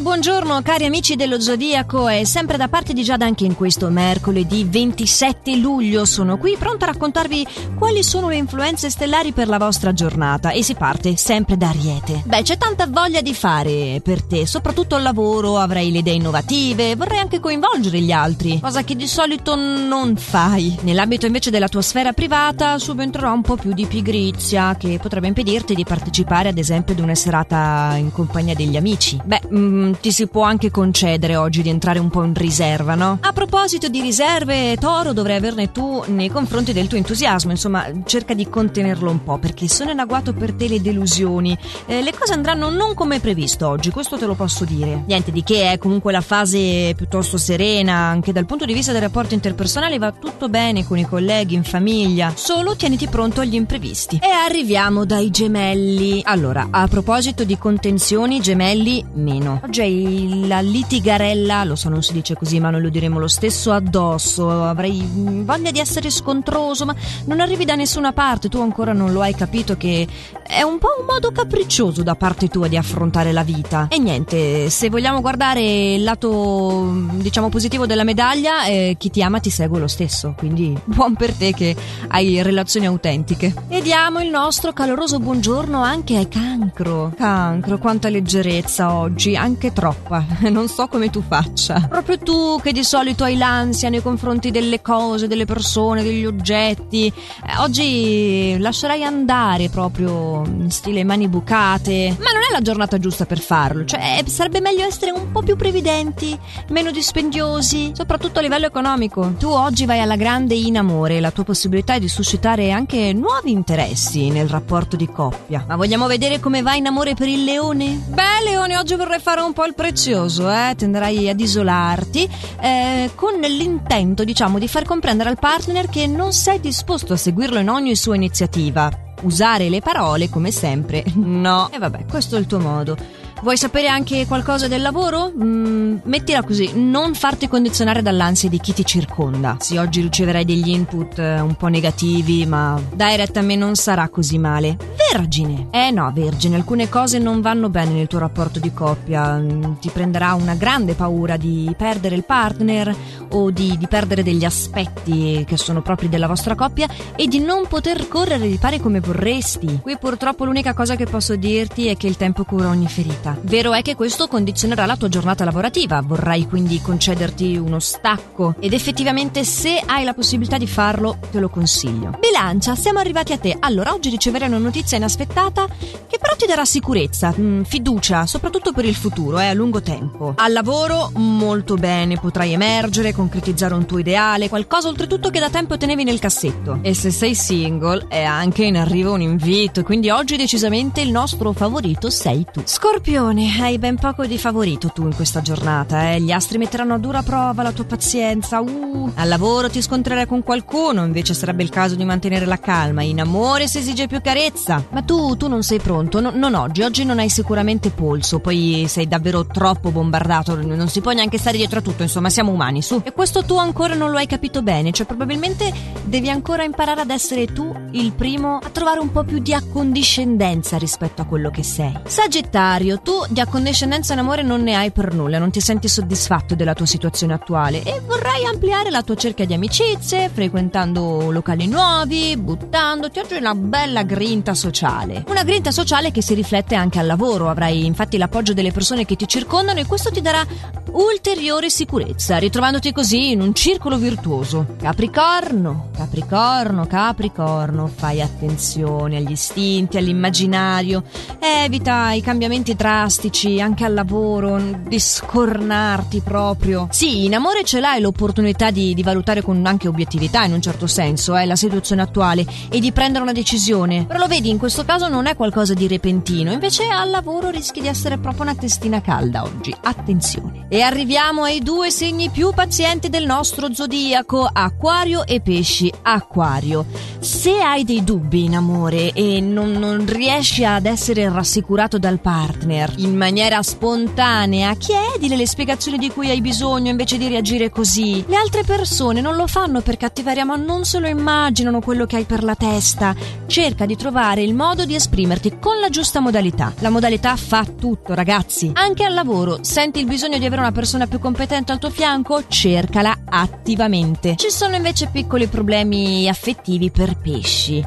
il buongiorno cari amici dello Zodiaco è sempre da parte di Giada anche in questo mercoledì 27 luglio. Sono qui pronta a raccontarvi quali sono le influenze stellari per la vostra giornata e si parte sempre da Ariete. Beh, c'è tanta voglia di fare per te, soprattutto al lavoro, avrai le idee innovative, vorrei anche coinvolgere gli altri, cosa che di solito non fai. Nell'ambito invece della tua sfera privata subentrerà un po' più di pigrizia che potrebbe impedirti di partecipare ad esempio ad una serata in compagnia degli amici. Beh, mm, ti si può anche concedere oggi di entrare un po' in riserva, no? A proposito di riserve, Toro dovrai averne tu nei confronti del tuo entusiasmo, insomma, cerca di contenerlo un po' perché sono in agguato per te le delusioni. Eh, le cose andranno non come previsto oggi, questo te lo posso dire. Niente di che, è comunque la fase piuttosto serena, anche dal punto di vista dei rapporti interpersonali va tutto bene con i colleghi, in famiglia, solo tieniti pronto agli imprevisti. E arriviamo dai gemelli. Allora, a proposito di contenzioni, gemelli, meno. Oggi hai la litigarella, lo so non si dice così ma noi lo diremo lo stesso addosso, avrei voglia di essere scontroso ma non arrivi da nessuna parte, tu ancora non lo hai capito che è un po' un modo capriccioso da parte tua di affrontare la vita. E niente, se vogliamo guardare il lato diciamo positivo della medaglia, eh, chi ti ama ti segue lo stesso, quindi buon per te che hai relazioni autentiche. E diamo il nostro caloroso buongiorno anche ai cancro. Cancro, quanta leggerezza oggi, anche troppa. Non so come tu faccia. Proprio tu che di solito hai l'ansia nei confronti delle cose, delle persone, degli oggetti. Eh, oggi lascerai andare proprio in stile mani bucate. Ma non è la giornata giusta per farlo. Cioè, sarebbe meglio essere un po' più previdenti, meno dispendiosi, soprattutto a livello economico. Tu oggi vai alla grande in amore. La tua possibilità è di suscitare anche nuovi interessi nel rapporto di coppia. Ma vogliamo vedere come va in amore per il leone? Beh, leone, oggi vorrei fare un po' il prezioso, eh? Tenderai ad isolarti eh, con l'intento, diciamo, di far comprendere al partner che non sei disposto a seguirlo in ogni sua iniziativa. Usare le parole, come sempre, no. E vabbè, questo è il tuo modo. Vuoi sapere anche qualcosa del lavoro? Mm, mettila così, non farti condizionare dall'ansia di chi ti circonda. Sì, oggi riceverai degli input eh, un po' negativi, ma dai retta a me non sarà così male. Vergine! Eh no, Vergine, alcune cose non vanno bene nel tuo rapporto di coppia. Mm, Ti prenderà una grande paura di perdere il partner o di, di perdere degli aspetti che sono propri della vostra coppia e di non poter correre di pari come vorresti. Qui purtroppo l'unica cosa che posso dirti è che il tempo cura ogni ferita. Vero è che questo condizionerà la tua giornata lavorativa, vorrai quindi concederti uno stacco ed effettivamente se hai la possibilità di farlo te lo consiglio. Bilancia, siamo arrivati a te. Allora, oggi riceverai una notizia inaspettata che però ti darà sicurezza, mh, fiducia, soprattutto per il futuro, eh, a lungo tempo. Al lavoro molto bene, potrai emergere, concretizzare un tuo ideale, qualcosa oltretutto che da tempo tenevi nel cassetto. E se sei single è anche in arrivo un invito, quindi oggi decisamente il nostro favorito sei tu. Scorpione, hai ben poco di favorito tu in questa giornata, eh? Gli astri metteranno a dura prova la tua pazienza. Uh, al lavoro ti scontrerai con qualcuno, invece sarebbe il caso di mantenere la calma. In amore si esige più carezza. Ma tu, tu non sei pronto, no- non oggi. Oggi non hai sicuramente polso, poi sei davvero troppo bombardato. Non si può neanche stare dietro a tutto, insomma, siamo umani, su. E questo tu ancora non lo hai capito bene, cioè probabilmente devi ancora imparare ad essere tu il primo a trovare un po' più di accondiscendenza rispetto a quello che sei. Sagittario, tu di accondiscendenza in amore non ne hai per nulla, non ti senti soddisfatto della tua situazione attuale e vorrai ampliare la tua cerchia di amicizie, frequentando locali nuovi, buttandoti oggi una bella grinta sociale. Una grinta sociale che si riflette anche al lavoro, avrai infatti l'appoggio delle persone che ti circondano e questo ti darà ulteriore sicurezza, ritrovandoti così in un circolo virtuoso. Capricorno, Capricorno, Capricorno, fai attenzione agli istinti, all'immaginario, evita i cambiamenti drastici anche al lavoro, di scornarti proprio. Sì, in amore ce l'hai l'opportunità di, di valutare con anche obiettività in un certo senso eh, la situazione attuale e di prendere una decisione, però lo vedi in questo caso non è qualcosa di repentino, invece al lavoro rischi di essere proprio una testina calda oggi, attenzione. E arriviamo ai due segni più pazienti del nostro zodiaco, Acquario e Pesci. Acquario, se hai dei dubbi in amore e non, non riesci ad essere rassicurato dal partner, in maniera spontanea, chiedile le spiegazioni di cui hai bisogno invece di reagire così. Le altre persone non lo fanno per cattiveria, ma non se lo immaginano quello che hai per la testa. Cerca di trovare il modo di esprimerti con la giusta modalità. La modalità fa tutto, ragazzi. Anche al lavoro, senti il bisogno di avere una persona più competente al tuo fianco? Cercala attivamente. Ci sono invece piccoli problemi affettivi per pesci.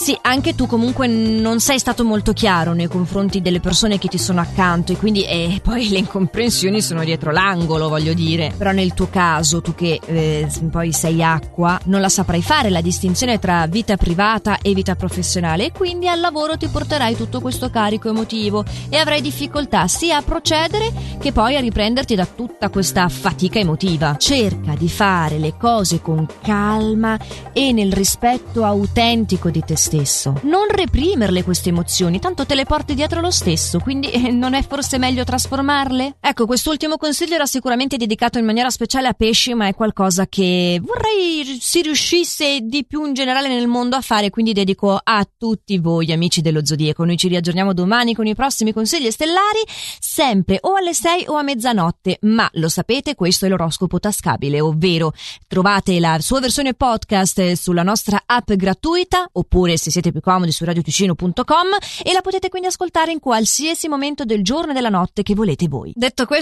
Sì, anche tu comunque non sei stato molto chiaro nei confronti delle persone che ti sono accanto e quindi eh, poi le incomprensioni sono dietro l'angolo, voglio dire. Però nel tuo caso, tu che eh, poi sei acqua, non la saprai fare la distinzione tra vita privata e vita professionale e quindi al lavoro ti porterai tutto questo carico emotivo e avrai difficoltà sia a procedere che poi a riprenderti da tutta questa fatica emotiva. Cerca di fare le cose con calma e nel rispetto autentico di te stesso stesso. Non reprimerle queste emozioni, tanto te le porti dietro lo stesso, quindi eh, non è forse meglio trasformarle? Ecco, quest'ultimo consiglio era sicuramente dedicato in maniera speciale a pesci, ma è qualcosa che vorrei si riuscisse di più in generale nel mondo a fare, quindi dedico a tutti voi amici dello Zodiaco. Noi ci riaggiorniamo domani con i prossimi consigli stellari, sempre o alle 6 o a mezzanotte, ma lo sapete, questo è l'oroscopo tascabile, ovvero trovate la sua versione podcast sulla nostra app gratuita oppure se siete più comodi su radioticino.com e la potete quindi ascoltare in qualsiasi momento del giorno e della notte che volete voi. Detto questo